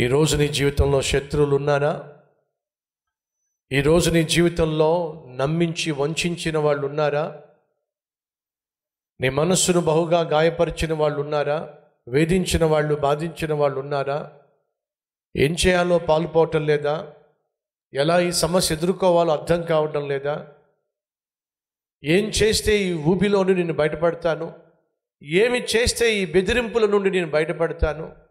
ఈరోజు నీ జీవితంలో శత్రువులు ఉన్నారా? ఈరోజు నీ జీవితంలో నమ్మించి వంచిన వాళ్ళు ఉన్నారా? నీ మనస్సును బహుగా గాయపరిచిన వాళ్ళు ఉన్నారా? వేధించిన వాళ్ళు బాధించిన వాళ్ళు ఉన్నారా? ఏం చేయాలో పాల్పోవటం లేదా? ఎలా ఈ సమస్య ఎదుర్కోవాలో అర్థం కావటం లేదా? ఏం చేస్తే ఈ ఊబిలోని నేను బయటపడతాను? ఏమి చేస్తే ఈ బెదిరింపుల నుండి నేను బయటపడతాను?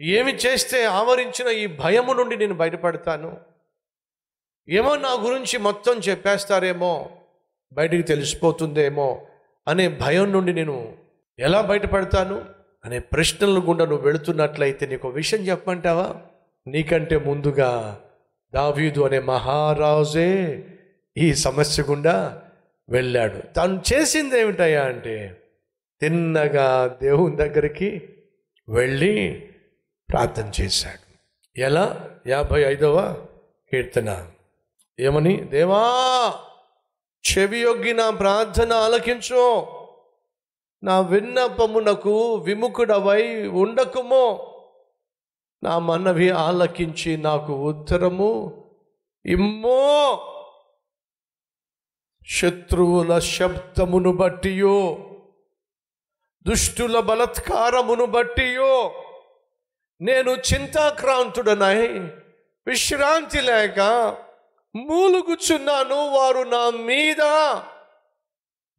ఏమి చేస్తే ఆవరించిన ఈ భయము నుండి నేను బయటపడతాను? ఏమో నా గురించి మొత్తం చెప్పేస్తారేమో బయటికి తెలిసిపోతుందేమో అనే భయం నుండి నేను ఎలా బయటపడతాను అనే ప్రశ్నల గుండా నువ్వు వెళుతున్నట్లయితే నీకు ఒక విషయం చెప్పమంటావా? నీకంటే ముందుగా దావీదు అనే మహారాజే ఈ సమస్య గుండా వెళ్ళాడు. తను చేసింది ఏమిటయ్యా అంటే తిన్నగా దేవుని దగ్గరికి వెళ్ళి ప్రార్థన చేశాడు. ఎలా? యాభై ఐదవ కీర్తన. ఏమని? దేవా చెవి యొగ్గి నా ప్రార్థన ఆలకించు. నా విన్నపమునకు విముఖుడవై ఉండకుమో. నా మనవి ఆలకించి నాకు ఉత్తరము ఇమ్మో. శత్రువుల శబ్దమును బట్టియో. దుష్టుల బలత్కారమును బట్టియో. నేను చింతాక్రాంతుడనై విశ్రాంతి లేక మూలుగుచున్నాను. వారు నా మీద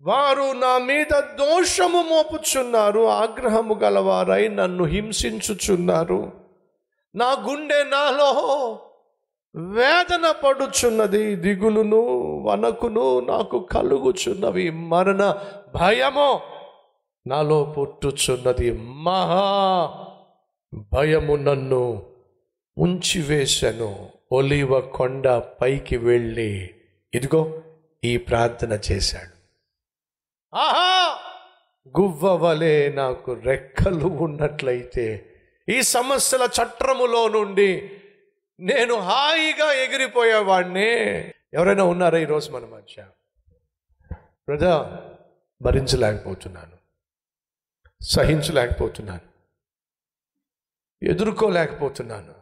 వారు నా మీద దోషము మోపుచున్నారు. ఆగ్రహము గలవారై నన్ను హింసించుచున్నారు. నా గుండె నాలో వేదన పడుచున్నది. దిగులును వనకును నాకు కలుగుచున్నవి. మరణ భయము నాలో పుట్టుచున్నది. మహా భయము నన్ను ఉంచివేశను ఒలివ కొండ పైకి వెళ్ళి ఇదిగో ఈ ప్రార్థన చేశాడు. ఆహా! గువ్వ వలె నాకు రెక్కలు ఉన్నట్లయితే ఈ సమస్యల చట్రములో నుండి నేను హాయిగా ఎగిరిపోయేవాడిని ఎవరైనా ఉన్నారా ఈరోజు మన మధ్య? ప్రజా భరించలేకపోతున్నాను. సహించలేకపోతున్నాను. ఎదుర్కోలేకపోతున్నాను.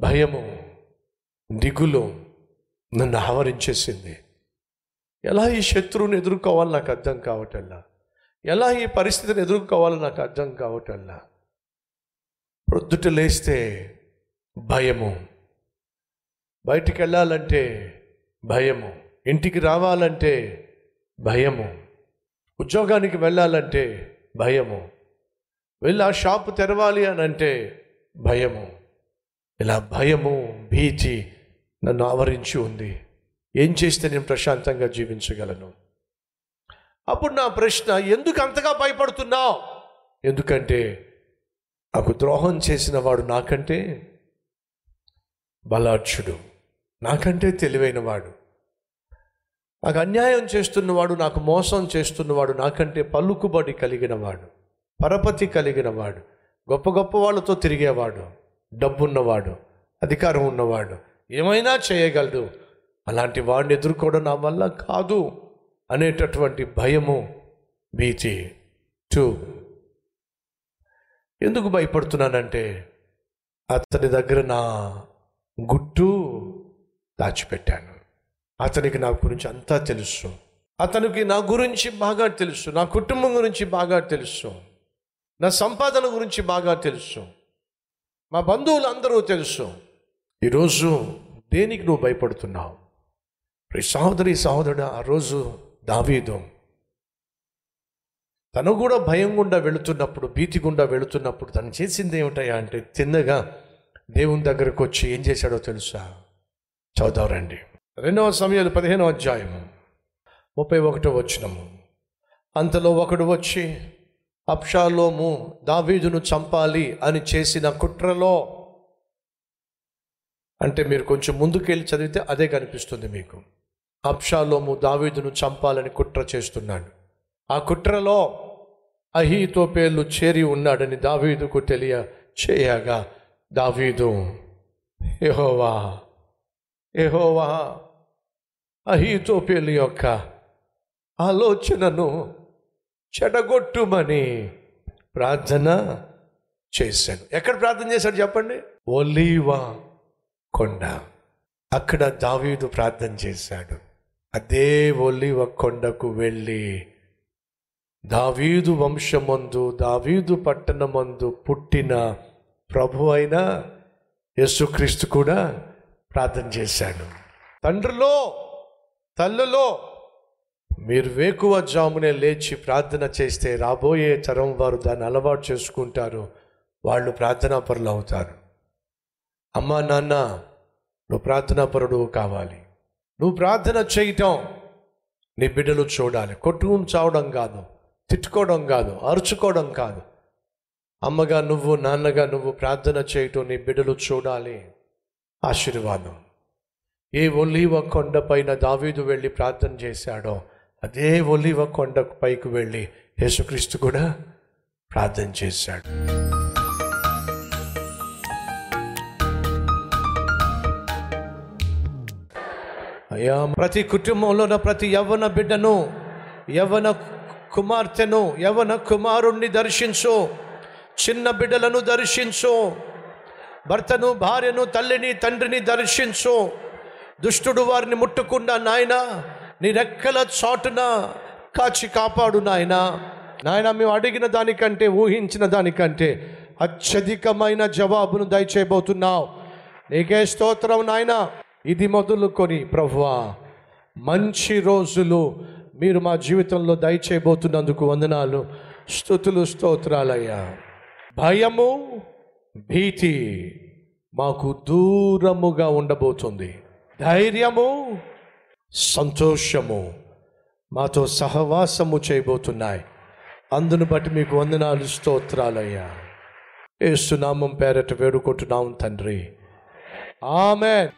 భయము దిగులు నన్ను ఆవరించేసింది. ఎలా ఈ శత్రువుని ఎదుర్కోవాలో నాకు అర్థం కావటల్లా ఎలా ఈ పరిస్థితిని ఎదుర్కోవాలో నాకు అర్థం కావటల్లా ప్రొద్దుట లేస్తే భయము. బయటికి వెళ్ళాలంటే భయము. ఇంటికి రావాలంటే భయము. ఉద్యోగానికి వెళ్ళాలంటే భయము. వెళ్ళి ఆ షాపు తెరవాలి అని అంటే భయము. ఇలా భయము భీతి నన్ను ఆవరించి ఉంది. ఏం చేస్తే నేను ప్రశాంతంగా జీవించగలను? అప్పుడు నా ప్రశ్న ఎందుకు అంతగా భయపడుతున్నావు? ఎందుకంటే నాకు ద్రోహం చేసిన వాడు నాకంటే బలాక్షుడు నాకంటే తెలివైనవాడు నాకు అన్యాయం చేస్తున్నవాడు నాకు మోసం చేస్తున్నవాడు నాకంటే పలుకుబడి కలిగినవాడు పరపతి కలిగిన వాడు గొప్ప గొప్ప వాళ్ళతో తిరిగేవాడు డబ్బున్నవాడు అధికారం ఉన్నవాడు ఏమైనా చేయగలడు. అలాంటి వాడిని ఎదుర్కోవడం నా వల్ల కాదు అనేటటువంటి భయము భీతి టూ. ఎందుకు భయపడుతున్నానంటే అతని దగ్గర నా గుట్టు దాచిపెట్టాను. అతనికి నా గురించి అంతా తెలుసు. అతనికి నా గురించి బాగా తెలుసు. నా కుటుంబం గురించి బాగా తెలుసు. నా సంపాదన గురించి బాగా తెలుసు. మా బంధువులు అందరూ తెలుసు. ఈరోజు దేనికి నువ్వు భయపడుతున్నావు? సహోదరి సహోదరుడు ఆ రోజు దావీదు తను కూడా భయం గుండా వెళుతున్నప్పుడు భీతి గుండా వెళుతున్నప్పుడు తను చేసింది ఏమిటయా అంటే తిన్నగా దేవుని దగ్గరకు వచ్చి ఏం చేశాడో తెలుసా? చదువుతావు రండి. రెండవ సమయాలు పదిహేనవ అధ్యాయము ముప్పై ఒకటో వచ్చినము అంతలో ఒకడు వచ్చి అప్షాలోము దావీదును చంపాలి అని చేసిన కుట్రలో అంటే మీరు కొంచెం ముందుకెళ్ళి చదివితే అదే కనిపిస్తుంది మీకు. అప్షాలోము దావీదును చంపాలని కుట్ర చేస్తున్నాడు. ఆ కుట్రలో అహీతో పేర్లు చేరి ఉన్నాడని దావీదుకు తెలియ చేయగా దావీదు ఎహోవా ఎహోవా అహీతో పేర్లు యొక్క ఆలోచనను చెడగొట్టుమని ప్రార్థన చేశాను ఎక్కడ ప్రార్థన చేశాడు చెప్పండి? ఒలీవా కొండ. అక్కడ దావీదు ప్రార్థన చేశాడు. అదే ఒలీవ కొండకు వెళ్ళి దావీదు వంశమందు దావీదు పట్టణమందు పుట్టిన ప్రభు అయిన యేసుక్రీస్తు కూడా ప్రార్థన చేశాడు. తండ్రిలో తల్లులో మీరు వేకువ జామునే లేచి ప్రార్థన చేస్తే రాబోయే తరం వారు దాన్ని అలవాటు చేసుకుంటారు. వాళ్ళు ప్రార్థనా పరులు అవుతారు. అమ్మా నాన్న నువ్వు ప్రార్థనాపరుడు కావాలి. నువ్వు ప్రార్థన చేయటం నీ బిడ్డలు చూడాలి. కొట్టుకుని చావడం కాదు తిట్టుకోవడం కాదు అరుచుకోవడం కాదు. అమ్మగా నువ్వు నాన్నగా నువ్వు ప్రార్థన చేయటం నీ బిడ్డలు చూడాలి. ఆశీర్వాదం. ఏ ఒలీవ కొండపైన దావీదు వెళ్ళి ప్రార్థన చేశాడో అదే ఒలివ కొండ పైకి వెళ్ళి యేసుక్రీస్తు కూడా ప్రార్థన చేశాడు. అయ్యా ప్రతి కుటుంబంలో ఉన్న ప్రతి యవ్వన బిడ్డను యవ్వన కుమార్తెను యవ్వన కుమారుణ్ణి దర్శించు చిన్న బిడ్డలను దర్శించు భర్తను భార్యను తల్లిని తండ్రిని దర్శించు దుష్టుడు వారిని ముట్టకుండా నాయన నీ రెక్కల చాటున కాచి కాపాడు నాయన. నాయన మేము అడిగిన దానికంటే ఊహించిన దానికంటే అత్యధికమైన జవాబును దయచేయబోతున్నావు. నీకే స్తోత్రం నాయన. ఇది మొదలుకొని ప్రభువా మంచి రోజులు మీరు మా జీవితంలో దయచేయబోతున్నందుకు వందనాలు స్థుతులు స్తోత్రాలయ్యా. భయము భీతి మాకు దూరముగా ఉండబోతుంది. ధైర్యము సంతోషము మాతో సహవాసము చేయబోతున్నాయి. అందును బట్టి మీకు వందనాలు స్తోత్రాలయ్యా. ఏసునామం పేరట వేడుకుంటున్నాం తండ్రి. ఆమె